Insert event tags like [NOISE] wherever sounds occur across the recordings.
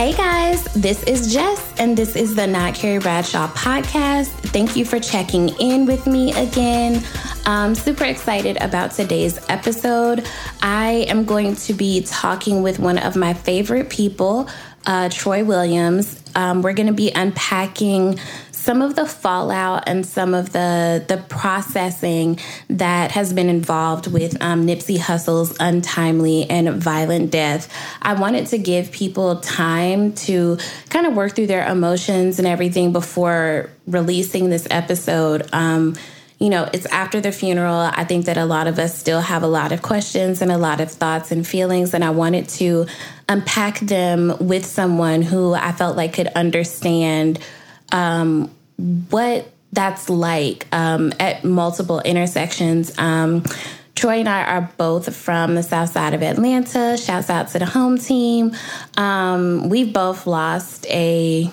Hey guys, this is Jess, and this is the Not Carrie Bradshaw podcast. Thank you for checking in with me again. I'm super excited about today's episode. I am going to be talking with one of my favorite people, uh, Troy Williams. Um, we're going to be unpacking some of the fallout and some of the the processing that has been involved with um, Nipsey Hussle's untimely and violent death. I wanted to give people time to kind of work through their emotions and everything before releasing this episode. Um, you know, it's after the funeral. I think that a lot of us still have a lot of questions and a lot of thoughts and feelings, and I wanted to unpack them with someone who I felt like could understand um, what that's like um, at multiple intersections. Um, Troy and I are both from the south side of Atlanta. Shouts out to the home team. Um, we've both lost a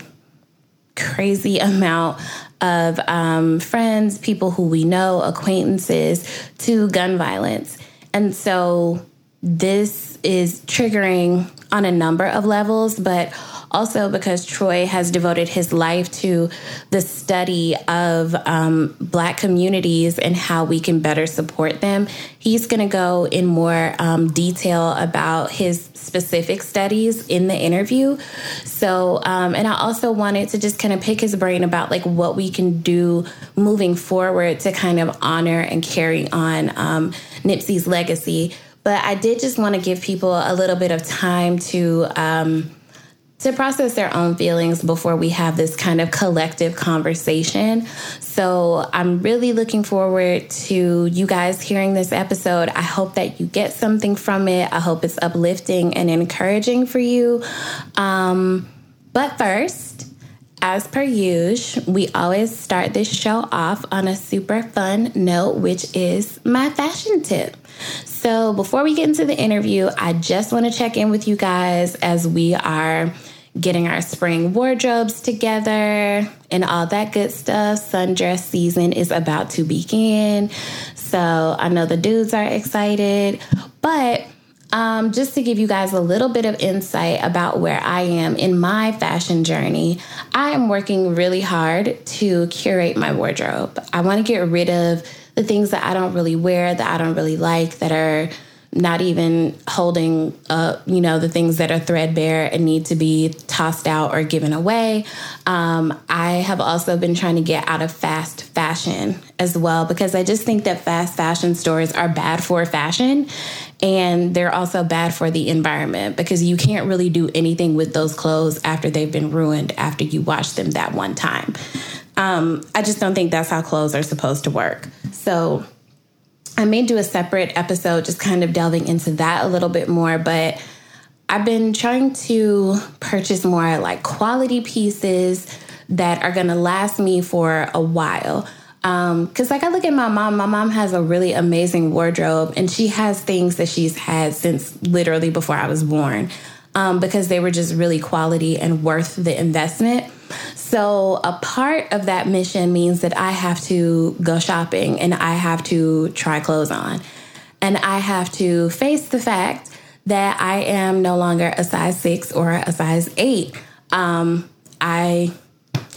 crazy amount of um, friends, people who we know, acquaintances to gun violence. And so this is triggering on a number of levels, but also because Troy has devoted his life to the study of um, Black communities and how we can better support them. He's going to go in more um, detail about his specific studies in the interview. So, um, and I also wanted to just kind of pick his brain about like what we can do moving forward to kind of honor and carry on um, Nipsey's legacy. But I did just want to give people a little bit of time to um, to process their own feelings before we have this kind of collective conversation. So I'm really looking forward to you guys hearing this episode. I hope that you get something from it. I hope it's uplifting and encouraging for you. Um, but first, as per usual, we always start this show off on a super fun note, which is my fashion tip. So, before we get into the interview, I just want to check in with you guys as we are getting our spring wardrobes together and all that good stuff. Sundress season is about to begin. So I know the dudes are excited. But um, just to give you guys a little bit of insight about where I am in my fashion journey, I am working really hard to curate my wardrobe. I want to get rid of the things that I don't really wear, that I don't really like, that are not even holding up, you know, the things that are threadbare and need to be tossed out or given away. Um, I have also been trying to get out of fast fashion as well because I just think that fast fashion stores are bad for fashion and they're also bad for the environment because you can't really do anything with those clothes after they've been ruined after you wash them that one time. Um, I just don't think that's how clothes are supposed to work. So, I may do a separate episode just kind of delving into that a little bit more, but I've been trying to purchase more like quality pieces that are going to last me for a while. Um, cause like I look at my mom, my mom has a really amazing wardrobe and she has things that she's had since literally before I was born. Um, because they were just really quality and worth the investment. So, a part of that mission means that I have to go shopping and I have to try clothes on. And I have to face the fact that I am no longer a size six or a size eight. Um, I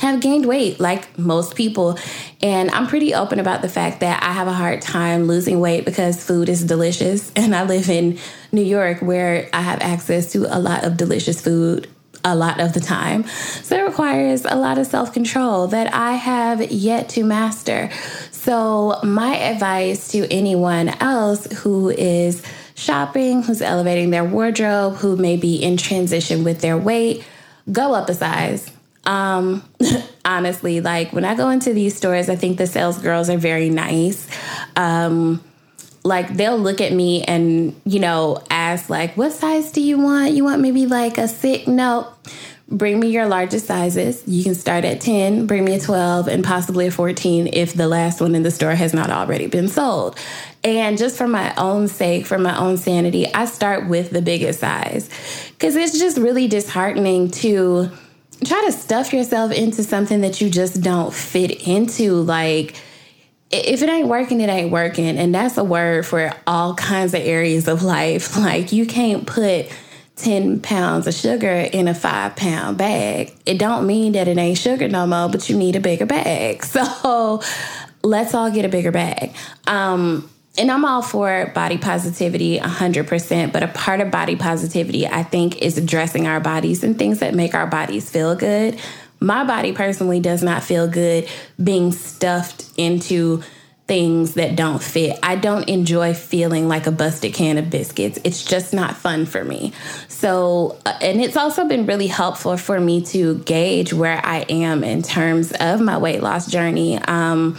have gained weight like most people. And I'm pretty open about the fact that I have a hard time losing weight because food is delicious. [LAUGHS] And I live in New York where I have access to a lot of delicious food a lot of the time. So it requires a lot of self control that I have yet to master. So, my advice to anyone else who is shopping, who's elevating their wardrobe, who may be in transition with their weight, go up a size. Um, [LAUGHS] honestly, like when I go into these stores, I think the sales girls are very nice. Um, like they'll look at me and you know ask like what size do you want? You want maybe like a six no. Bring me your largest sizes. You can start at 10 bring me a 12 and possibly a 14 if the last one in the store has not already been sold. And just for my own sake for my own sanity i start with the biggest size. Because it's just really disheartening to try to stuff yourself into something that you just don't fit into like if it ain't working, it ain't working. And that's a word for all kinds of areas of life. [LAUGHS] Like you can't put 10 pounds of sugar in a five pound bag. It don't mean that it ain't sugar no more, but you need a bigger bag. [LAUGHS] So let's all get a bigger bag. Um, and I'm all for body positivity 100%, but a part of body positivity, I think, is addressing our bodies and things that make our bodies feel good. My body personally does not feel good being stuffed into things that don't fit. I don't enjoy feeling like a busted can of biscuits. It's just not fun for me. So, uh, and it's also been really helpful for me to gauge where I am in terms of my weight loss journey. Um,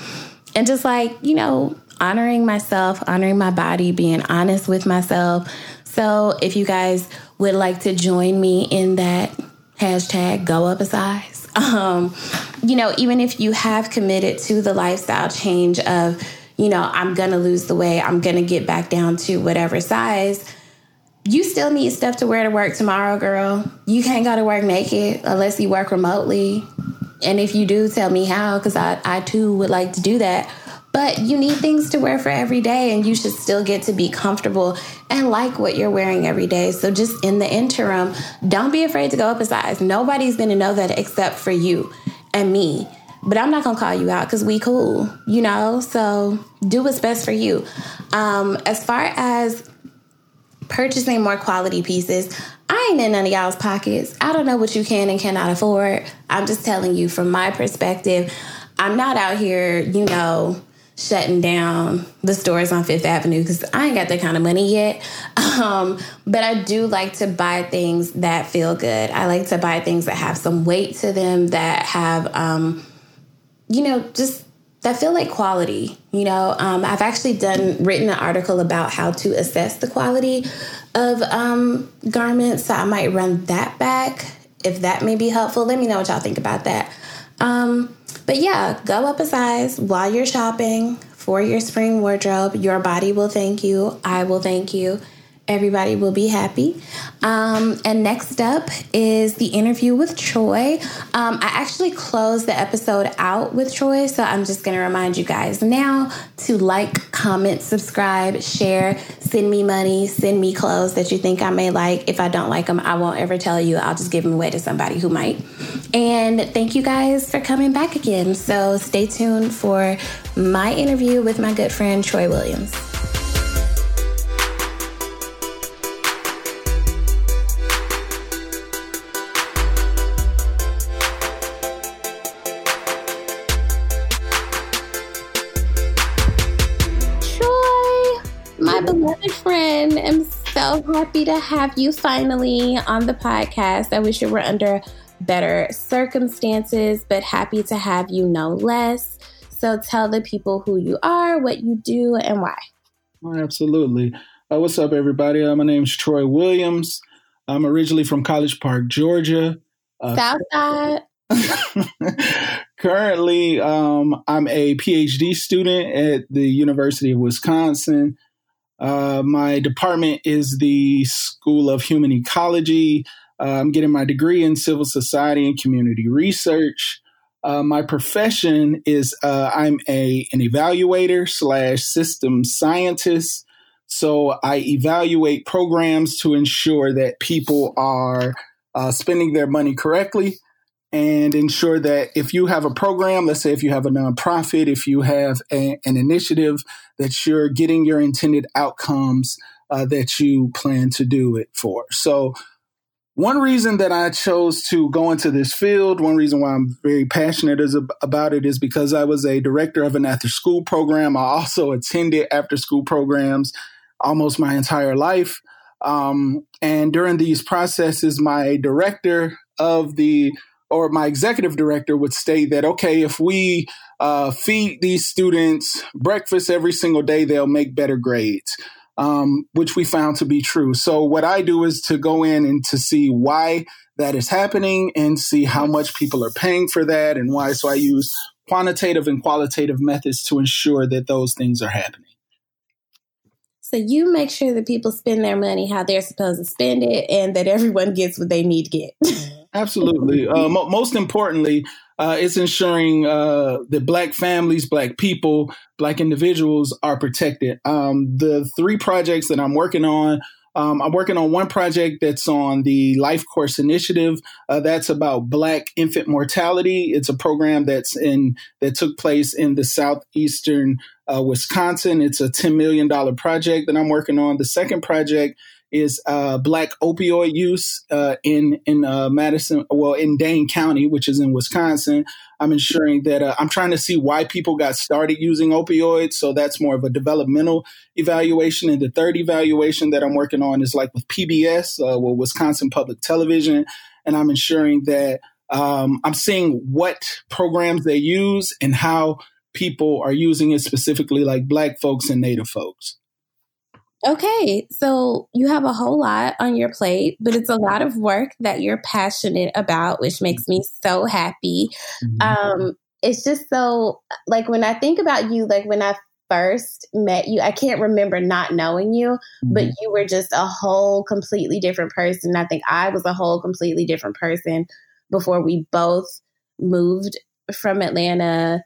and just like, you know, honoring myself, honoring my body, being honest with myself. So, if you guys would like to join me in that hashtag go up a size, um, you know, even if you have committed to the lifestyle change of, you know, I'm going to lose the weight, I'm going to get back down to whatever size, you still need stuff to wear to work tomorrow, girl. You can't go to work naked unless you work remotely. And if you do, tell me how, because I, I too would like to do that. But you need things to wear for every day, and you should still get to be comfortable and like what you're wearing every day. So, just in the interim, don't be afraid to go up a size. Nobody's gonna know that except for you and me. But I'm not gonna call you out because we cool, you know? So, do what's best for you. Um, as far as purchasing more quality pieces, I ain't in none of y'all's pockets. I don't know what you can and cannot afford. I'm just telling you from my perspective. I'm not out here, you know, shutting down the stores on Fifth Avenue because I ain't got that kind of money yet. [LAUGHS] Um, but I do like to buy things that feel good. I like to buy things that have some weight to them, that have, um, you know, just that feel like quality. You know, um, I've actually done written an article about how to assess the quality of um, garments, so I might run that back if that may be helpful. Let me know what y'all think about that. Um, but yeah, go up a size while you're shopping for your spring wardrobe. Your body will thank you. I will thank you. Everybody will be happy. Um, and next up is the interview with Troy. Um, I actually closed the episode out with Troy, so I'm just going to remind you guys now to like, comment, subscribe, share, send me money, send me clothes that you think I may like. If I don't like them, I won't ever tell you. I'll just give them away to somebody who might. And thank you guys for coming back again. So stay tuned for my interview with my good friend Troy Williams. Happy to have you finally on the podcast. I wish it were under better circumstances, but happy to have you no less. So tell the people who you are, what you do, and why. absolutely. Uh, what's up, everybody? Uh, my name's Troy Williams. I'm originally from College Park, Georgia. Uh, Southside. [LAUGHS] currently, um, I'm a PhD student at the University of Wisconsin. Uh, my department is the School of Human Ecology. Uh, I'm getting my degree in civil society and community research. Uh, my profession is uh, I'm a an evaluator slash system scientist. So I evaluate programs to ensure that people are uh, spending their money correctly and ensure that if you have a program, let's say if you have a nonprofit, if you have a, an initiative, that you're getting your intended outcomes uh, that you plan to do it for. So, one reason that I chose to go into this field, one reason why I'm very passionate is about it is because I was a director of an after school program. I also attended after school programs almost my entire life. Um, and during these processes, my director of the or my executive director would state that, okay, if we uh, feed these students breakfast every single day, they'll make better grades, um, which we found to be true. So, what I do is to go in and to see why that is happening and see how much people are paying for that and why. So, I use quantitative and qualitative methods to ensure that those things are happening. So you make sure that people spend their money how they're supposed to spend it and that everyone gets what they need to get. [LAUGHS] Absolutely. Uh, mo- most importantly, uh, it's ensuring uh, that Black families, Black people, Black individuals are protected. Um, the three projects that I'm working on Um, I'm working on one project that's on the Life Course Initiative. Uh, that's about Black infant mortality. It's a program that's in that took place in the southeastern uh, Wisconsin. It's a $10 million project that I'm working on. The second project is uh, black opioid use uh, in in uh, Madison, well, in Dane County, which is in Wisconsin. I'm ensuring that uh, I'm trying to see why people got started using opioids. So that's more of a developmental evaluation. And the third evaluation that I'm working on is like with PBS, uh, with Wisconsin Public Television, and I'm ensuring that um, I'm seeing what programs they use and how people are using it specifically, like Black folks and Native folks. Okay, so you have a whole lot on your plate, but it's a lot of work that you're passionate about, which makes me so happy. Mm-hmm. Um, it's just so like when I think about you, like when I first met you, I can't remember not knowing you, mm-hmm. but you were just a whole completely different person. I think I was a whole completely different person before we both moved from Atlanta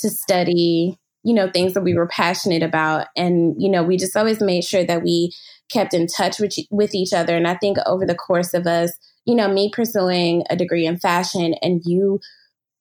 to study you know, things that we were passionate about. And, you know, we just always made sure that we kept in touch with, with each other. And I think over the course of us, you know, me pursuing a degree in fashion and you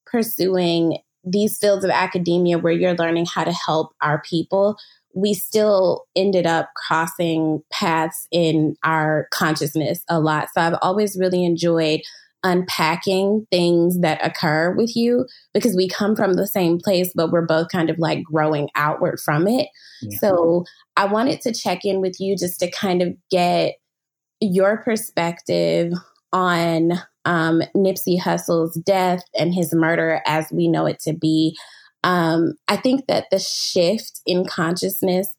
pursuing these fields of academia where you're learning how to help our people, we still ended up crossing paths in our consciousness a lot. So I've always really enjoyed unpacking things that occur with you because we come from the same place, but we're both kind of like growing outward from it. Yeah. So I wanted to check in with you just to kind of get your perspective on um, Nipsey Hussle's death and his murder as we know it to be. Um, I think that the shift in consciousness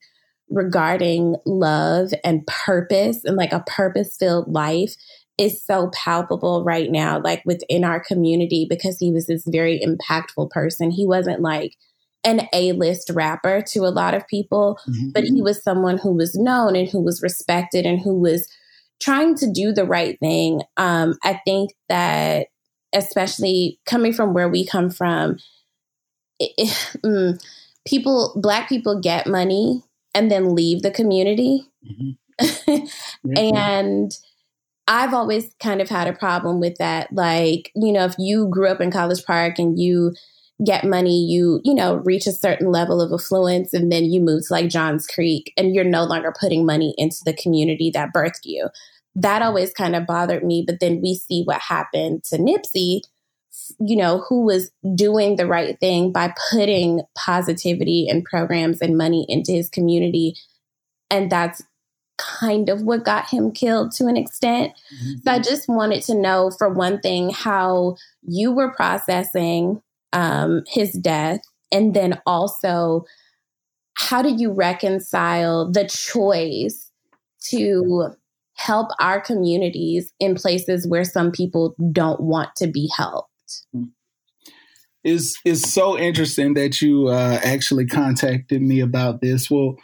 regarding love and purpose and like a purpose filled life is so palpable right now, like within our community, because he was this very impactful person. He wasn't like an A list rapper to a lot of people, mm-hmm. but he was someone who was known and who was respected and who was trying to do the right thing. Um, I think that, especially coming from where we come from, it, it, [SIGHS] mm, people, Black people get money and then leave the community. Mm-hmm. [LAUGHS] and I've always kind of had a problem with that. Like, you know, if you grew up in College Park and you get money, you, you know, reach a certain level of affluence and then you move to like Johns Creek and you're no longer putting money into the community that birthed you. That always kind of bothered me. But then we see what happened to Nipsey, you know, who was doing the right thing by putting positivity and programs and money into his community. And that's kind of what got him killed to an extent. Mm-hmm. So I just wanted to know, for one thing, how you were processing um, his death, and then also how do you reconcile the choice to help our communities in places where some people don't want to be helped? Is is so interesting that you uh, actually contacted me about this. Well,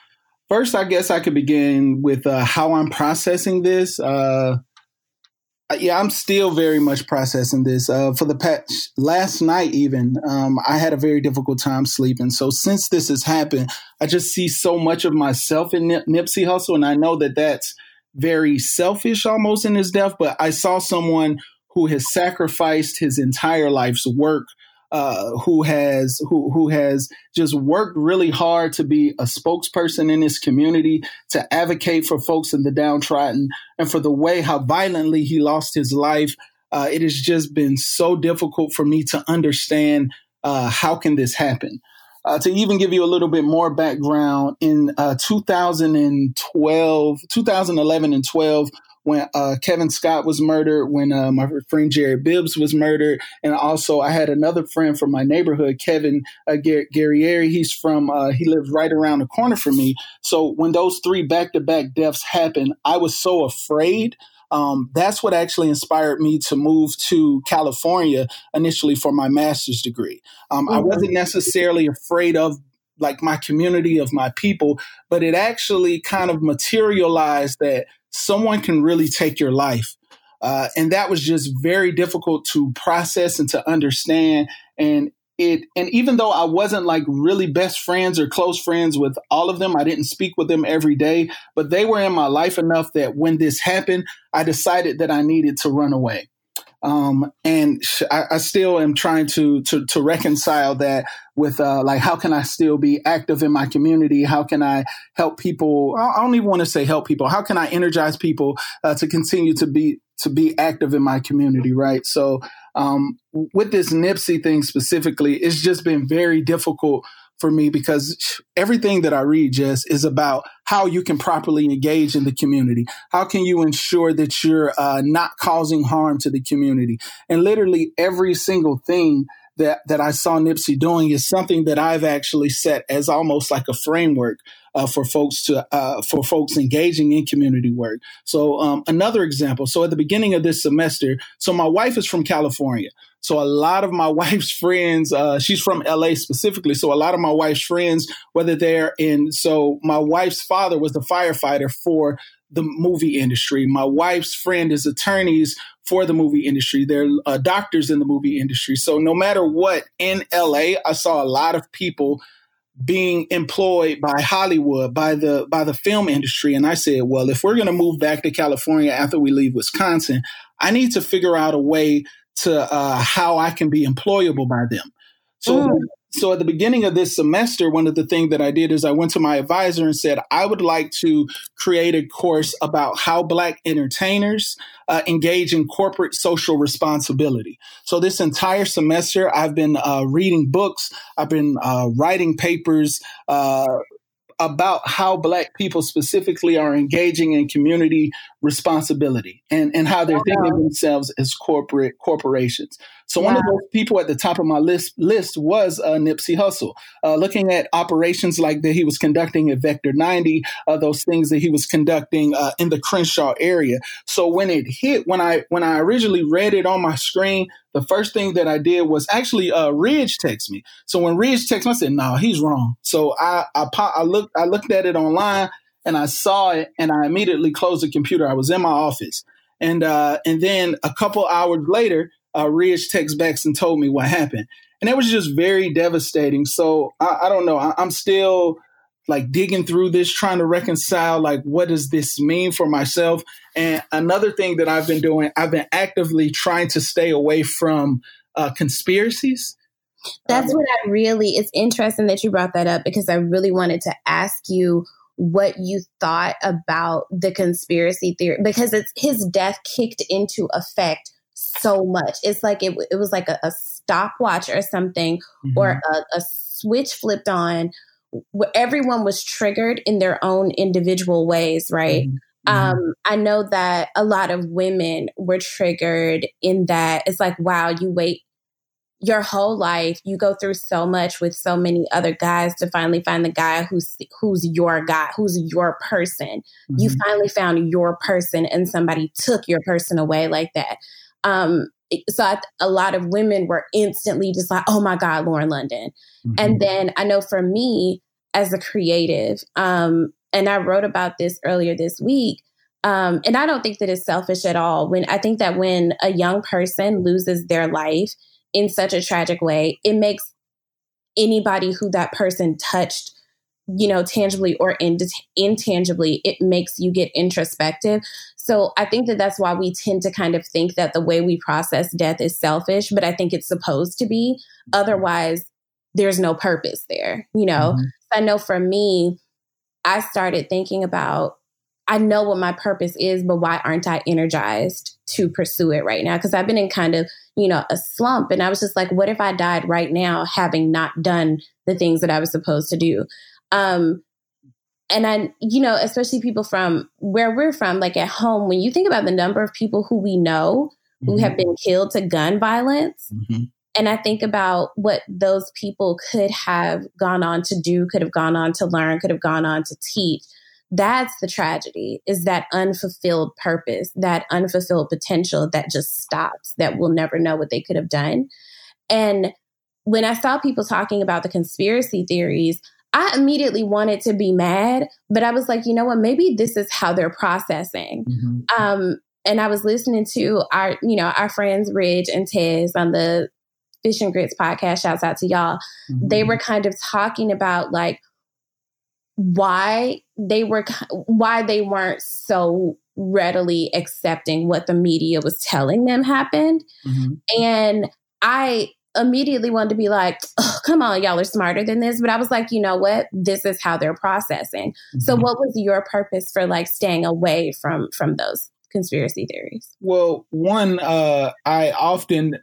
First, I guess I could begin with uh, how I'm processing this. Uh, yeah, I'm still very much processing this. Uh, for the past last night, even um, I had a very difficult time sleeping. So since this has happened, I just see so much of myself in Nip- Nipsey Hussle, and I know that that's very selfish almost in his death. But I saw someone who has sacrificed his entire life's work uh, who has who who has just worked really hard to be a spokesperson in this community to advocate for folks in the downtrodden and for the way how violently he lost his life. Uh, it has just been so difficult for me to understand uh, how can this happen. Uh, to even give you a little bit more background, in uh, 2012, 2011 and 12, when uh, Kevin Scott was murdered, when uh, my friend Jerry Bibbs was murdered, and also I had another friend from my neighborhood, Kevin uh, Guerrieri. He's from uh, he lives right around the corner from me. So when those three back to back deaths happened, I was so afraid. Um, that's what actually inspired me to move to California initially for my master's degree. Um. I wasn't necessarily afraid of like my community of my people, but it actually kind of materialized that someone can really take your life. Uh, and that was just very difficult to process and to understand. And it, and even though I wasn't like really best friends or close friends with all of them, I didn't speak with them every day, but they were in my life enough that when this happened, I decided that I needed to run away. Um, and I, I, still am trying to, to, to reconcile that with, uh, like, how can I still be active in my community? How can I help people? I don't even want to say help people. How can I energize people, uh, to continue to be, to be active in my community? Right. So, um, with this Nipsey thing specifically, it's just been very difficult for me because everything that I read just is about how you can properly engage in the community. How can you ensure that you're uh, not causing harm to the community? And literally every single thing that that I saw Nipsey doing is something that I've actually set as almost like a framework uh, for folks to uh, for folks engaging in community work. So um, another example. So at the beginning of this semester, so my wife is from California. So a lot of my [LAUGHS] wife's friends, uh, she's from LA specifically. So a lot of my wife's friends, whether they're in, so my wife's father was the firefighter for the movie industry. My wife's friend is attorneys for the movie industry. They're uh, doctors in the movie industry. So no matter what, in LA, I saw a lot of people being employed by Hollywood, by the by the film industry. And I said, well, if we're going to move back to California after we leave Wisconsin, I need to figure out a way to uh, how I can be employable by them. So mm so at the beginning of this semester, one of the things that I did is I went to my advisor and said, I would like to create a course about how Black entertainers uh, engage in corporate social responsibility. So this entire semester, I've been uh, reading books, I've been uh, writing papers, uh, about how black people specifically are engaging in community responsibility and, and how they're oh, thinking of themselves as corporate corporations. So one of those people at the top of my list list was uh, Nipsey Hussle, uh, looking at operations like that he was conducting at Vector 90, uh, those things that he was conducting uh, in the Crenshaw area. So when it hit, when I when I originally read it on my screen, the first thing that I did was actually uh, Ridge text me. So when Ridge texted me, I said, "No, he's wrong." So I I, I looked I looked at it online and I saw it, and I immediately closed the computer. I was in my office, and uh, and then a couple hours later uh, Ridge text back and told me what happened. And it was just very devastating. So I, I don't know. I, I'm still like digging through this, trying to reconcile like what does this mean for myself. And another thing that I've been doing, I've been actively trying to stay away from uh, conspiracies. That's um, what I really. It's interesting that you brought that up because I really wanted to ask you what you thought about the conspiracy theory because it's his death kicked into effect so much. It's like it, it was like a, a stopwatch or something, mm-hmm. or a, a switch flipped on. Everyone was triggered in their own individual ways, right? Mm-hmm. Um, I know that a lot of women were triggered in that it's like, wow, you wait your whole life, you go through so much with so many other guys to finally find the guy who's who's your guy, who's your person. Mm-hmm. You finally found your person, and somebody took your person away like that. Um, so I, a lot of women were instantly just like, "Oh my God, Lauren London," mm-hmm. and then I know for me as a creative, um, and I wrote about this earlier this week. Um, and I don't think that it's selfish at all. When I think that when a young person loses their life in such a tragic way, it makes anybody who that person touched you know, tangibly or in, intangibly, it makes you get introspective. So I think that that's why we tend to kind of think that the way we process death is selfish, but I think it's supposed to be. Otherwise, there's no purpose there, you know? Mm-hmm. I know for me, I started thinking about I know what my purpose is, but why aren't I energized to pursue it right now? Because I've been in kind of, you know, a slump. And I was just like, what if I died right now having not done the things that I was supposed to do? Um, and I, you know, especially people from where we're from, like at home, when you think about the number of people who we know who mm-hmm. have been killed to gun violence, mm-hmm. and I think about what those people could have gone on to do, could have gone on to learn, could have gone on to teach. That's the tragedy is that unfulfilled purpose, that unfulfilled potential that just stops, that we'll never know what they could have done. And when I saw people talking about the conspiracy theories, I immediately wanted to be mad, but I was like, you know what? Maybe this is how they're processing. Mm-hmm. Um, and I was listening to our, you know, our friends Ridge and Tez on the Fish and Grits podcast, shouts out to y'all. Mm-hmm. They were kind of talking about like why they were why they weren't so readily accepting what the media was telling them happened. Mm-hmm. And I immediately wanted to be like, oh, come on, y'all are smarter than this. But I was like, you know what? This is how they're processing. Mm-hmm. So what was your purpose for like staying away from from those conspiracy theories? Well, one, uh, I often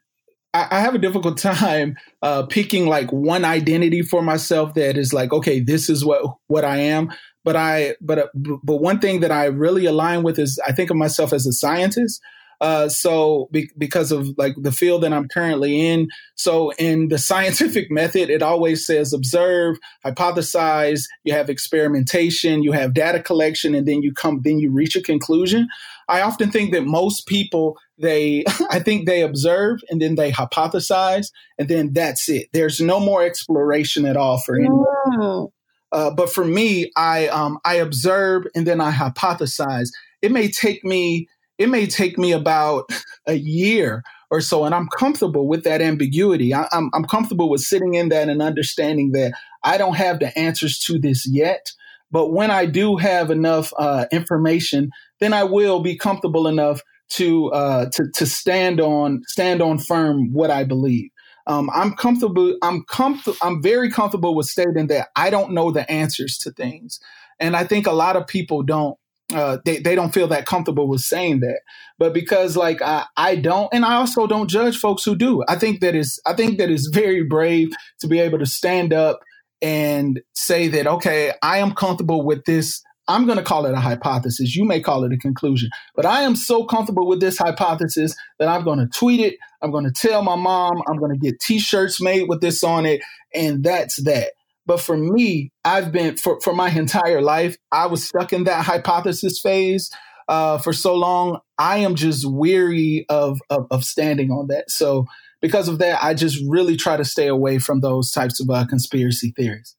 I, have a difficult [LAUGHS] time uh, picking like one identity for myself that is like, okay, this is what what I am. But I, but uh, but one thing that I really align with is I think of myself as a scientist. Uh, so be, because of like the field that I'm currently in, so in the [LAUGHS] scientific method, it always says observe, hypothesize. You have experimentation, you have data collection, and then you come, then you reach a conclusion. I often think that most people they [LAUGHS] I think they observe and then they hypothesize and then that's it. There's no more exploration at all for anyone. Uh, but for me, I um, I observe and then I hypothesize. It may take me it may take me about [LAUGHS] a year or so, and I'm comfortable with that ambiguity. I, I'm I'm comfortable with sitting in that and understanding that I don't have the answers to this yet. But when I do have enough uh, information, then I will be comfortable enough to uh, to to stand on stand on firm what I believe. Um, I'm comfortable. I'm comfortable. I'm very comfortable with stating that I don't know the answers to things, and I think a lot of people don't. Uh, they they don't feel that comfortable with saying that, but because like I, I don't, and I also don't judge folks who do. I think that is I think that is very brave to be able to stand up and say that okay, I am comfortable with this I'm going to call it a hypothesis. You may call it a conclusion, but I am so comfortable with this hypothesis that I'm going to tweet it. I'm going to tell my mom. I'm going to get t-shirts made with this on it. And that's that. But for me, I've been for, for my entire life, I was stuck in that hypothesis phase uh, for so long. I am just weary of, of, of standing on that. So because of that, I just really try to stay away from those types of uh, conspiracy theories.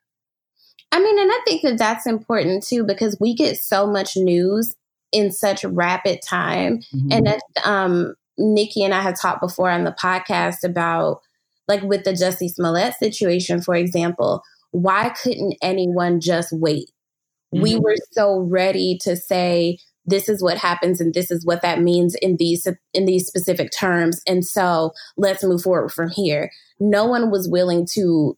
I mean, and I think that that's important too because we get so much news in such rapid time. Mm-hmm. And that, um, Nikki and I have talked before on the podcast about, like, with the Jussie Smollett situation, for example, why couldn't anyone just wait? Mm-hmm. We were so ready to say, this is what happens and this is what that means in these in these specific terms and so let's move forward from here no one was willing to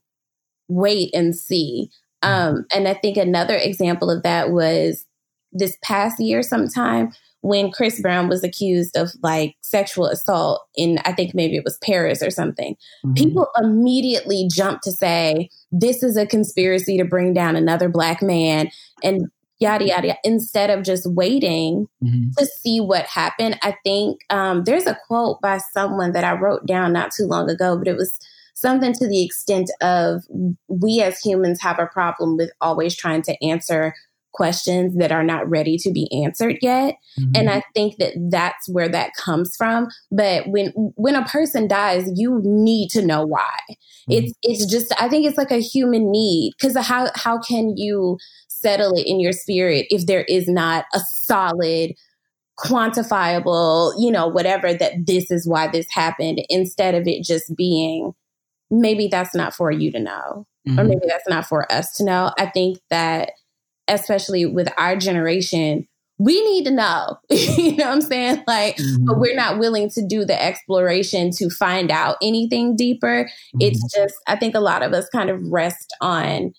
wait and see um, and I think another example of that was this past year sometime when Chris Brown was accused of like sexual assault in, I think maybe it was Paris or something. Mm-hmm. People immediately jumped to say, this is a conspiracy to bring down another black man and yada, yada, yada instead of just waiting mm-hmm. to see what happened. I think um, there's a quote by someone that I wrote down not too long ago, but it was something to the extent of we as humans have a problem with always trying to answer questions that are not ready to be answered yet mm-hmm. and i think that that's where that comes from but when when a person dies you need to know why mm-hmm. it's it's just i think it's like a human need because how how can you settle it in your spirit if there is not a solid quantifiable you know whatever that this is why this happened instead of it just being maybe that's not for you to know, mm-hmm. or maybe that's not for us to know. I think that, especially with our generation, we need to know. [LAUGHS] you know what I'm saying? Like, mm-hmm. but we're not willing to do the exploration to find out anything deeper. Mm-hmm. It's just, I think a lot of us kind of rest on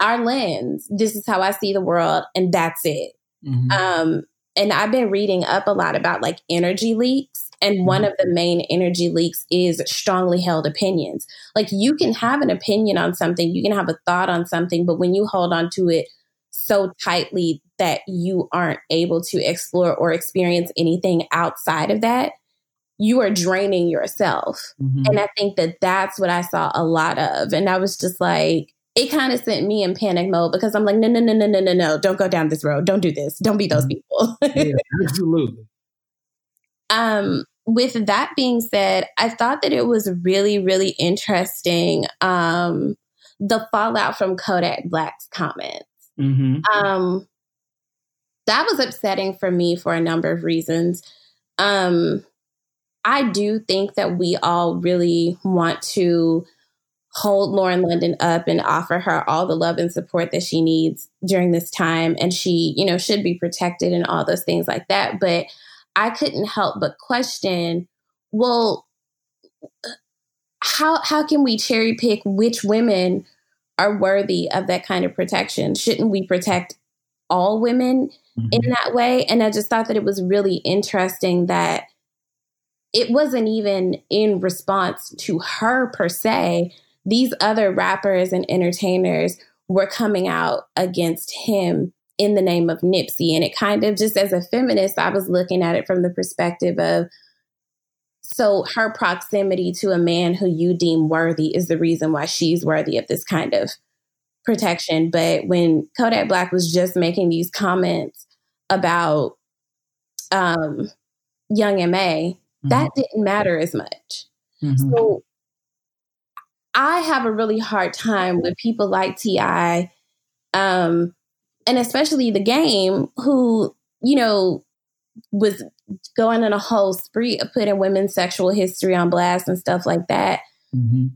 our lens. This is how I see the world, and that's it. Mm-hmm. Um, and I've been reading up a lot about like energy leaks and one mm-hmm. of the main energy leaks is strongly held opinions. Like you can have an opinion on something, you can have a thought on something, but when you hold on to it so tightly that you aren't able to explore or experience anything outside of that, you are draining yourself. Mm-hmm. And I think that that's what I saw a lot of. And I was just like, it kind of sent me in panic mode because I'm like, no, no, no, no, no, no, no, don't go down this road. Don't do this. Don't be those mm-hmm. people. [LAUGHS] yeah, absolutely. Um, with that being said, I thought that it was really, really interesting um, the fallout from Kodak Black's comments. Mm-hmm. Um, that was upsetting for me for a number of reasons. Um, I do think that we all really want to hold Lauren London up and offer her all the love and support that she needs during this time. And she, you know, should be protected and all those things like that. But I couldn't help but question, well, how how can we cherry pick which women are worthy of that kind of protection? Shouldn't we protect all women mm-hmm. in that way? And I just thought that it was really interesting that it wasn't even in response to her per se, these other rappers and entertainers were coming out against him in the name of Nipsey. And it kind of just as a feminist, I was looking at it from the perspective of so her proximity to a man who you deem worthy is the reason why she's worthy of this kind of protection. But when Kodak Black was just making these comments about um, Young MA, mm-hmm. that didn't matter as much. Mm-hmm. So I have a really hard time with people like T.I., um, and especially the game, who, you know, was going on a whole spree of putting women's sexual history on blast and stuff like that. Mm-hmm.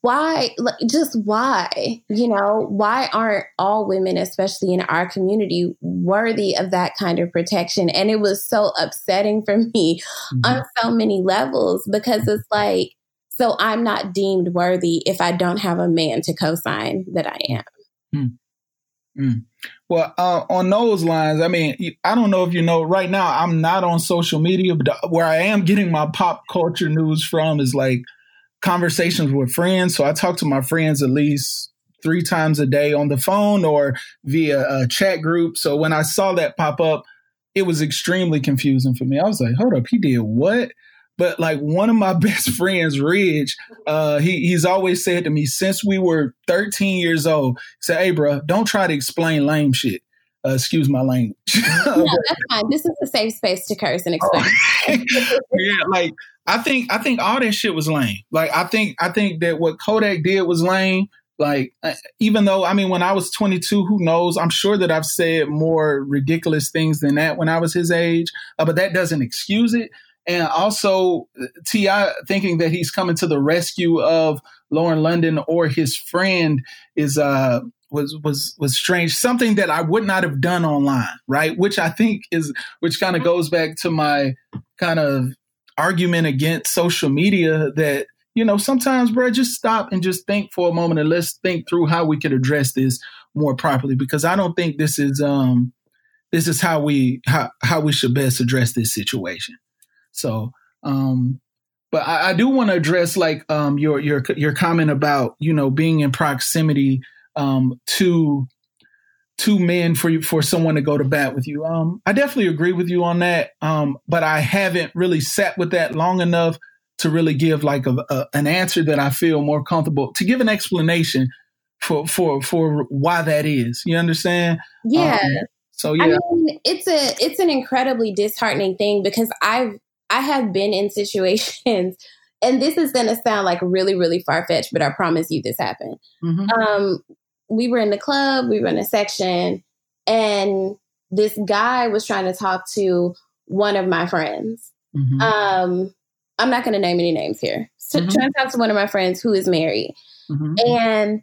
Why, like, just why, you know, why aren't all women, especially in our community, worthy of that kind of protection? And it was so upsetting for me mm-hmm. on so many levels because it's like, so I'm not deemed worthy if I don't have a man to co-sign that I am. Mm. Mm. Well, uh, on those lines, I mean, I don't know if you know, right now I'm not on social media, but where I am getting my pop culture news from is like conversations with friends. So I talk to my friends at least three times a day on the phone or via a chat group. So when I saw that pop up, it was extremely confusing for me. I was like, hold up, he did what? But like one of my [LAUGHS] best friends, Ridge, uh, he he's always said to me since we were 13 years old, he said, "Hey, bro, don't try to explain lame shit." Uh, excuse my language. no, [LAUGHS] that's fine. This is a safe space to curse and explain. [LAUGHS] yeah, like I think I think all that shit was lame. Like I think I think that what Kodak did was lame. Like uh, even though I mean when I was 22, who knows? I'm sure that I've said more ridiculous things than that when I was his age, uh, but that doesn't excuse it and also T.I. thinking that he's coming to the rescue of Lauren London or his friend is uh was was was strange. Something that I would not have done online, right? Which I think is which kind of goes back to my kind of argument against social media that you know sometimes, bro, just stop and just think for a moment and let's think through how we could address this more properly because I don't think this is um this is how we how how we should best address this situation. So, um, but I, I do want to address like um, your your your comment about you know being in proximity um, to two men for you for someone to go to bat with you. Um, I definitely agree with you on that. Um, but I haven't really sat with that long enough to really give like a, a, an answer that I feel more comfortable to give an explanation for for for why that is. You understand? Yeah. Um, so yeah, I mean, it's a it's an incredibly disheartening thing because I've I have been in situations, [LAUGHS] and this is going to sound like really, really far fetched, but I promise you this happened. Mm-hmm. Um, we were in the club, we were in a section, and this guy was trying to talk to one of my friends. Mm-hmm. Um, I'm not going to name any names here. So mm-hmm. trying to talk to one of my friends who is married. Mm-hmm. And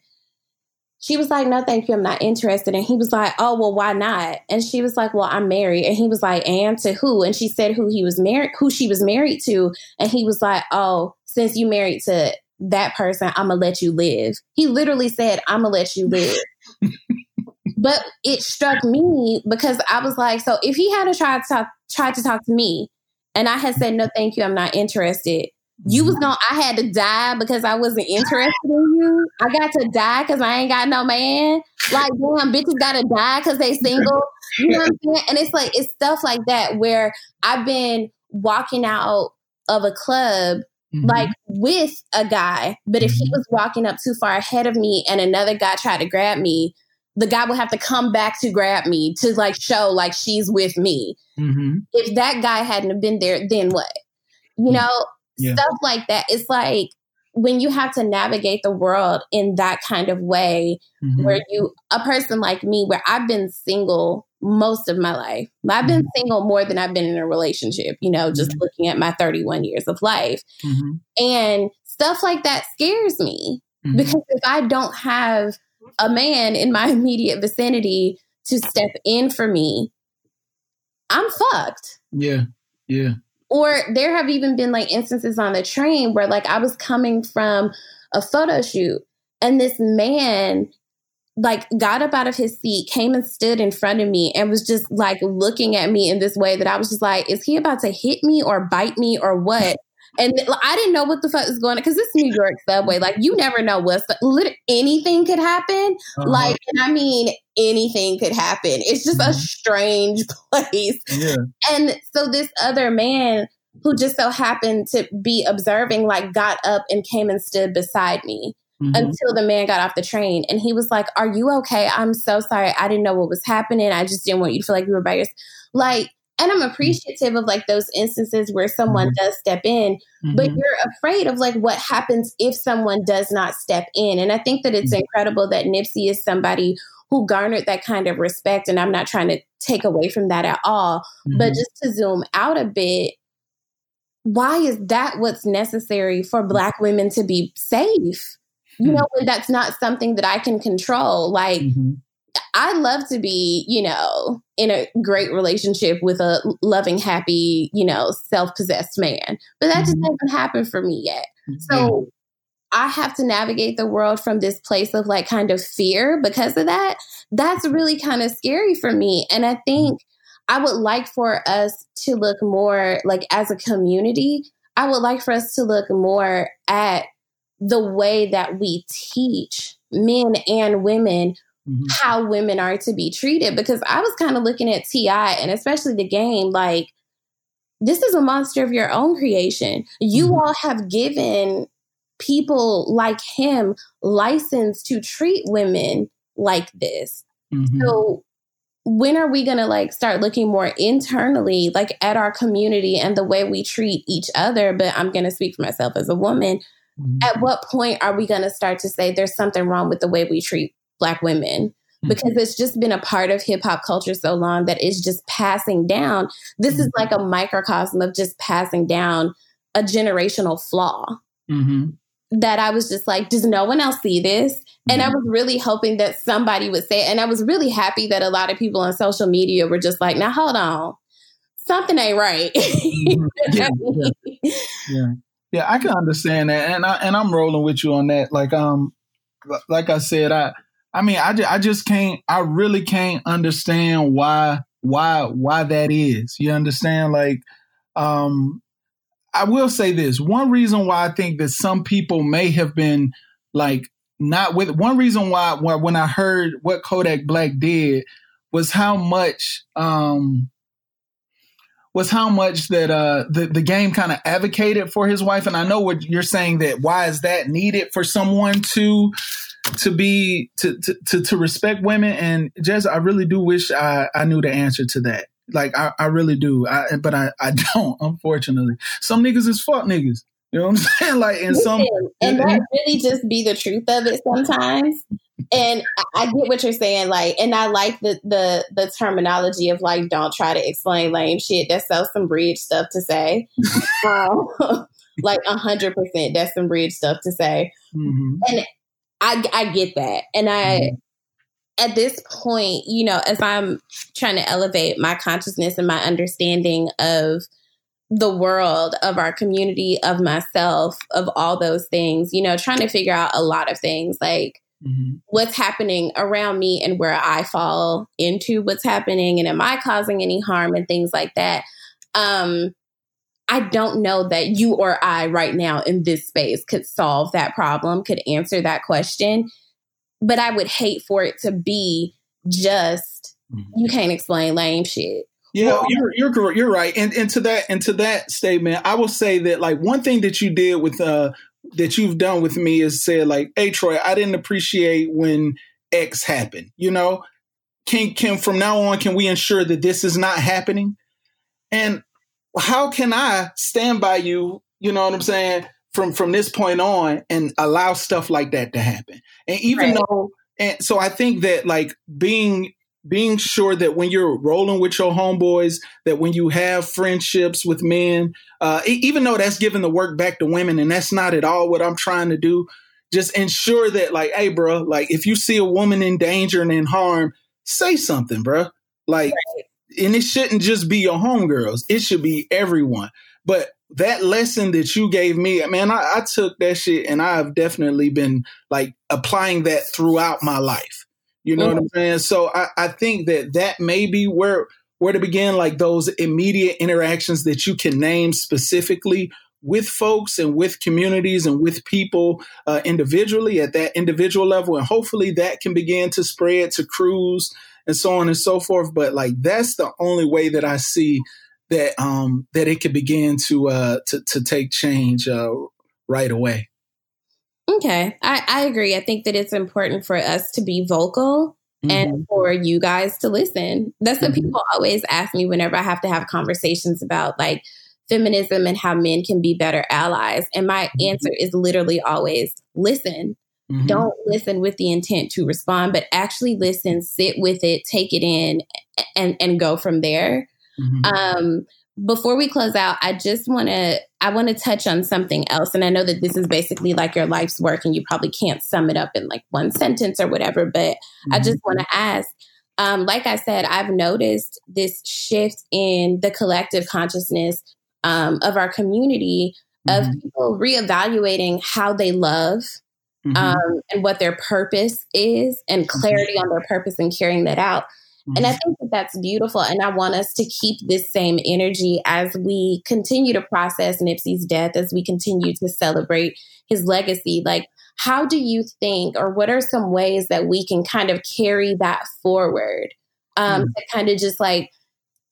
she was like, No, thank you. I'm not interested. And he was like, Oh, well, why not? And she was like, Well, I'm married. And he was like, And to who? And she said who he was married, who she was married to. And he was like, Oh, since you married to that person, I'm gonna let you live. He literally said, I'm gonna let you live. [LAUGHS] but it struck me because I was like, so if he had tried to talk, tried to talk to me, and I had said no, thank you, I'm not interested you was gonna I had to die because I wasn't interested in you. I got to die because I ain't got no man. Like damn, bitches gotta die because they single. You know what I'm saying? And it's like it's stuff like that where I've been walking out of a club mm-hmm. like with a guy, but if he mm-hmm. was walking up too far ahead of me and another guy tried to grab me, the guy would have to come back to grab me to like show like she's with me. Mm-hmm. If that guy hadn't been there, then what? You know, yeah. stuff like that. It's like when you have to navigate the world in that kind of way, mm-hmm. where you, a person like me, where I've been single most of my life. I've been mm-hmm. single more than I've been in a relationship, you know, just mm-hmm. looking at my 31 years of life. Mm-hmm. And stuff like that scares me [LAUGHS] mm-hmm. because if I don't have a man in my [LAUGHS] immediate vicinity to step in for me, I'm fucked. Yeah. Yeah. Or there have even been like instances on the train where like I was coming from a photo shoot and this man like got up out of his seat, came and stood in front of me and was just like looking at me in this way that I was just like, is he about to hit me or bite me or what? And I didn't know what the fuck was going on because it's New York subway. Like you never know what's anything could happen. Uh-huh. Like, and I mean, anything could happen. It's just mm-hmm. a strange [LAUGHS] place. Yeah. And so this other man who just so happened to be observing, like, got up and came and stood beside me. Mm-hmm. Until the man got off the train and he was like, Are you okay? I'm so sorry. I didn't know what was happening. I just didn't want you to feel like you were by yourself. Like, and I'm appreciative of like those instances where someone mm-hmm. does step in, mm-hmm. but you're afraid of like what happens if someone does not step in. And I think that it's mm-hmm. incredible that Nipsey is somebody who garnered that kind of respect. And I'm not trying to take away from that at all, but mm-hmm. just to zoom out a bit, why is that what's necessary for Black women to be safe? You know, when that's not something that I can control. Like, mm-hmm. I love to be, you know, in a great relationship with a loving, happy, you know, self possessed man. But that mm-hmm. just hasn't happened for me yet. So I have to navigate the world from this place of like kind of fear because of that. That's really kind of scary for me. And I think I would like for us to look more like as a community, I would like for us to look more at the way that we teach men and women mm-hmm. how women are to be treated because I was kind of looking at TI and especially the game like this is a monster of your own creation. You mm-hmm. all have given people like him license to treat women like this. Mm-hmm. So when are we going to like start looking more internally like at our community and the way we treat each other but i'm going to speak for myself as a woman mm-hmm. at what point are we going to start to say there's something wrong with the way we treat black women mm-hmm. because it's just been a part of hip hop culture so long that it's just passing down this mm-hmm. is like a microcosm of just passing down a generational flaw mm-hmm. that i was just like does no one else see this and I was really hoping that somebody would say it. And I was really happy that a lot of people on social media were just like, now hold on, something ain't right. Mm-hmm. [LAUGHS] yeah, yeah, yeah. yeah, I can understand that. And I and I'm rolling with you on that. Like um like I said, I I mean I, I just can't I really can't understand why why why that is. You understand? Like um I will say this. One reason why I think that some people may have been like not with one reason why, why when I heard what Kodak Black did was how much um was how much that uh the, the game kind of advocated for his wife and I know what you're saying that why is that needed for someone to to be to to to, to respect women and just I really do wish I I knew the answer to that like I, I really do I but I I [LAUGHS] don't unfortunately some niggas is fuck niggas you know what I'm [LAUGHS] saying? Like in some and that really just be the truth of it sometimes. And I get what you're saying, like, and I like the the the terminology of like, don't try to explain lame shit. That's so some bridge stuff to say. [LAUGHS] um, like a hundred percent, that's some bridge stuff to say. Mm-hmm. And I I get that, and I. Mm-hmm. At this point, you know, as I'm trying to elevate my consciousness and my understanding of the world, of our community, of myself, of all those things, you know, trying to figure out a lot of things like mm-hmm. what's happening around me and where I fall into what's happening and am I causing any harm and things like that. Um, I don't know that you or I right now in this space could solve that problem, could answer that question. But I would hate for it to be just mm-hmm. you can't explain lame shit yeah, well, you're you're you're right. And and to that and to that statement, I will say that like one thing that you did with uh that you've done with me is said like, hey Troy, I didn't appreciate when X happened. You know, can can from now on can we ensure that this is not happening? And how can I stand by you? You know what I'm saying? From from this point on, and allow stuff like that to happen. And even right. though, and so I think that like being being sure that when you're rolling with your homeboys, that when you have friendships with men, uh, even though that's giving the work back to women, and that's not at all what I'm trying to do, just ensure that, like, hey, bro, like if you see a woman in danger and in harm, say something, bro. Like, right. And it shouldn't just be your homegirls; it should be everyone. But that lesson that you gave me, man, I, I took that shit, and I've definitely been like applying that throughout my life. You know mm-hmm. what I'm saying? So I, I think that that may be where where to begin, like those immediate interactions that you can name specifically with folks and with communities and with people uh, individually at that individual level, and hopefully that can begin to spread to crews and so on and so forth. But like that's the only way that I see that um that it could begin to uh to to take change uh right away. Okay, I, I agree. I think that it's important for us to be vocal mm-hmm. and for you guys to listen. That's what mm-hmm. people always ask me whenever I have to have conversations about like feminism and how men can be better allies. And my mm-hmm. answer is literally always listen. Mm-hmm. Don't listen with the intent to respond, but actually listen, sit with it, take it in, and and go from there. Mm-hmm. Um, before we close out, I just want to I want to touch on something else, and I know that this is basically like your life's work, and you probably can't sum it up in like one sentence or whatever. But mm-hmm. I just want to ask, um, like I said, I've noticed this shift in the collective consciousness um, of our community of mm-hmm. people reevaluating how they love mm-hmm. um, and what their purpose is, and mm-hmm. clarity on their purpose and carrying that out. And I think that that's beautiful. And I want us to keep this same energy as we continue to process Nipsey's death, as we continue to celebrate his legacy. Like, how do you think, or what are some ways that we can kind of carry that forward um, mm. to kind of just like,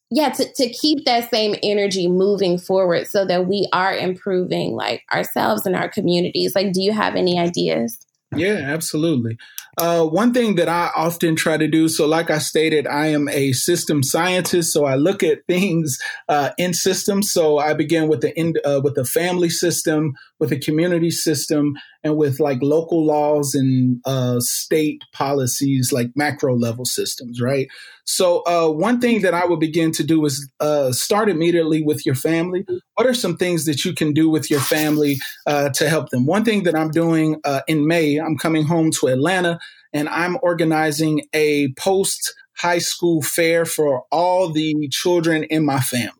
yeah, to, to keep that same energy moving forward so that we are improving like ourselves and our communities? Like, do you have any ideas? Yeah, absolutely. Uh, one thing that I often try to do, so like I stated, I am a system scientist, so I look at things uh, in systems. So I begin with the in, uh, with the family system, with a community system, and with like local laws and uh, state policies, like macro level systems, right? So uh, one thing that I would begin to do is uh, start immediately with your family. What are some things that you can do with your family to help them? One thing that I'm doing in May, I'm coming home to Atlanta and I'm organizing a post high school fair for all the children in my family.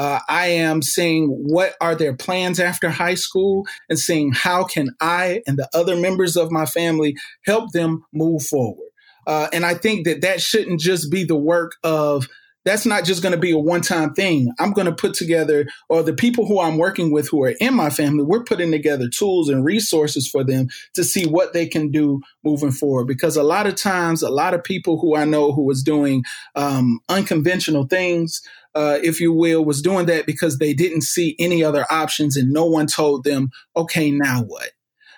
Uh, I am seeing what are their plans after high school and seeing how can I and the other members of my family help them move forward. Uh, and I think that that shouldn't just be the work of that's not just going to be a one time thing. I'm going to put together, or the people who I'm working with who are in my family, we're putting together tools and resources for them to see what they can do moving forward. Because a lot of times, a lot of people who I know who was doing um, unconventional things, uh, if you will, was doing that because they didn't see any other options and no one told them, okay, now what?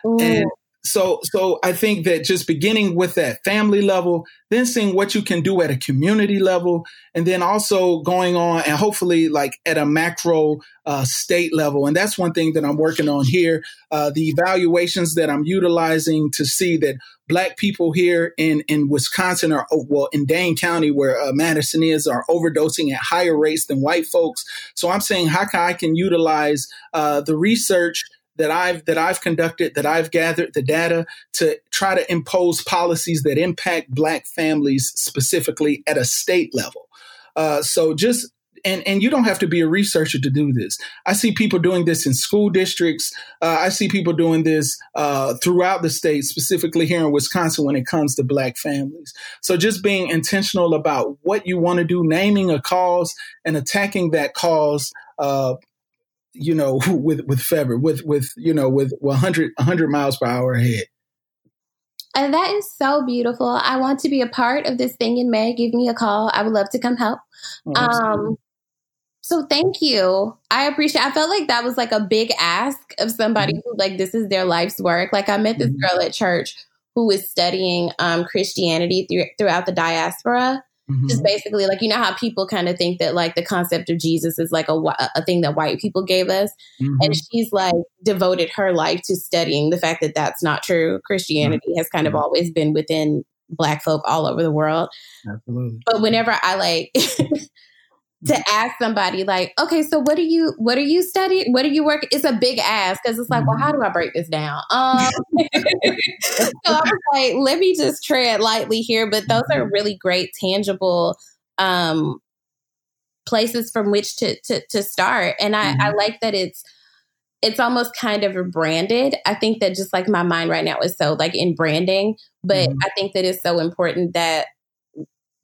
Mm. And so so i think that just beginning with that family level then seeing what you can do at a community level and then also going on and hopefully like at a macro uh, state level. And that's one thing that i'm working on here uh, the evaluations that i'm utilizing to see that black people here in in wisconsin are oh, well in dane county where uh, madison is are overdosing at higher rates than white folks. So i'm saying how can i can utilize uh, the research that I've that I've conducted, that I've gathered the data to try to impose policies that impact Black families specifically at a state level. Uh, so just and and you don't have to be a researcher to do this. I see people doing this in school districts. Uh, I see people doing this uh, throughout the state, specifically here in Wisconsin, when it comes to Black families. So just being intentional about what you want to do, naming a cause, and attacking that cause uh, you know, [LAUGHS] with with fever, with with you know, with 100 100 miles per hour ahead. And that is so beautiful. I want to be a part of this thing in May. Give me a call. I would love to come help. Oh, um, so thank you. I appreciate. I felt like that was like a big ask of somebody mm-hmm. who like this is their life's work. Like I met this mm-hmm. girl at church who was studying um, Christianity through, throughout the diaspora, Mm-hmm. Just basically, like, you know how people kind of think that, like, the concept of Jesus is like a, a thing that white people gave us. Mm-hmm. And she's like devoted her life to studying the fact that that's not true. Christianity mm-hmm. has kind of always been within black folk all over the world. Absolutely. But whenever I like [LAUGHS] to ask somebody like, okay, so what do you what are you studying? What are you working? It's a big ask because it's like, well, how do I break this down? Um, [LAUGHS] so I was like, let me just tread lightly here. But those are really great, tangible um, places from which to to, to start. And I, I like that it's it's almost kind of branded. I think that just like my mind right now is so like in branding, but mm-hmm. I think that it's so important that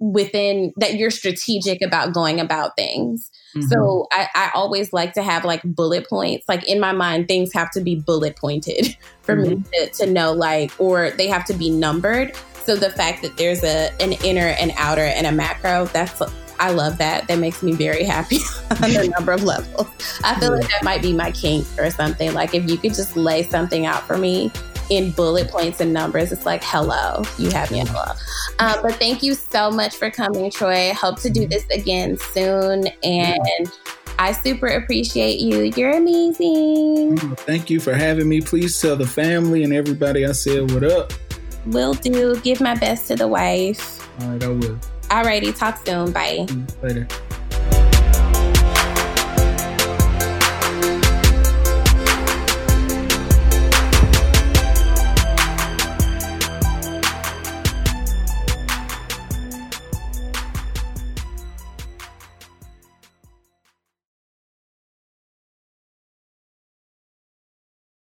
within that you're strategic about going about things. Mm-hmm. So I, I, always like to have like bullet points. Like in my mind, things have to be bullet pointed [LAUGHS] for mm-hmm. me to, to know like, or they have to be numbered. So the fact that there's a an inner, and outer, and a macro, that's I love that. That makes me very happy [LAUGHS] on a number of levels. I feel like that might be my kink or something. Like if you could just lay something out for me in bullet points and numbers, it's like, hello, you have me hello. Um, but thank you so much for coming, Troy. Hope to do this again soon. And I super appreciate you. You're amazing. Thank you for having me. Please tell the family and everybody I said what up. Will do. Give my best to the wife. All right, I will. Alrighty, talk soon. Bye. Later.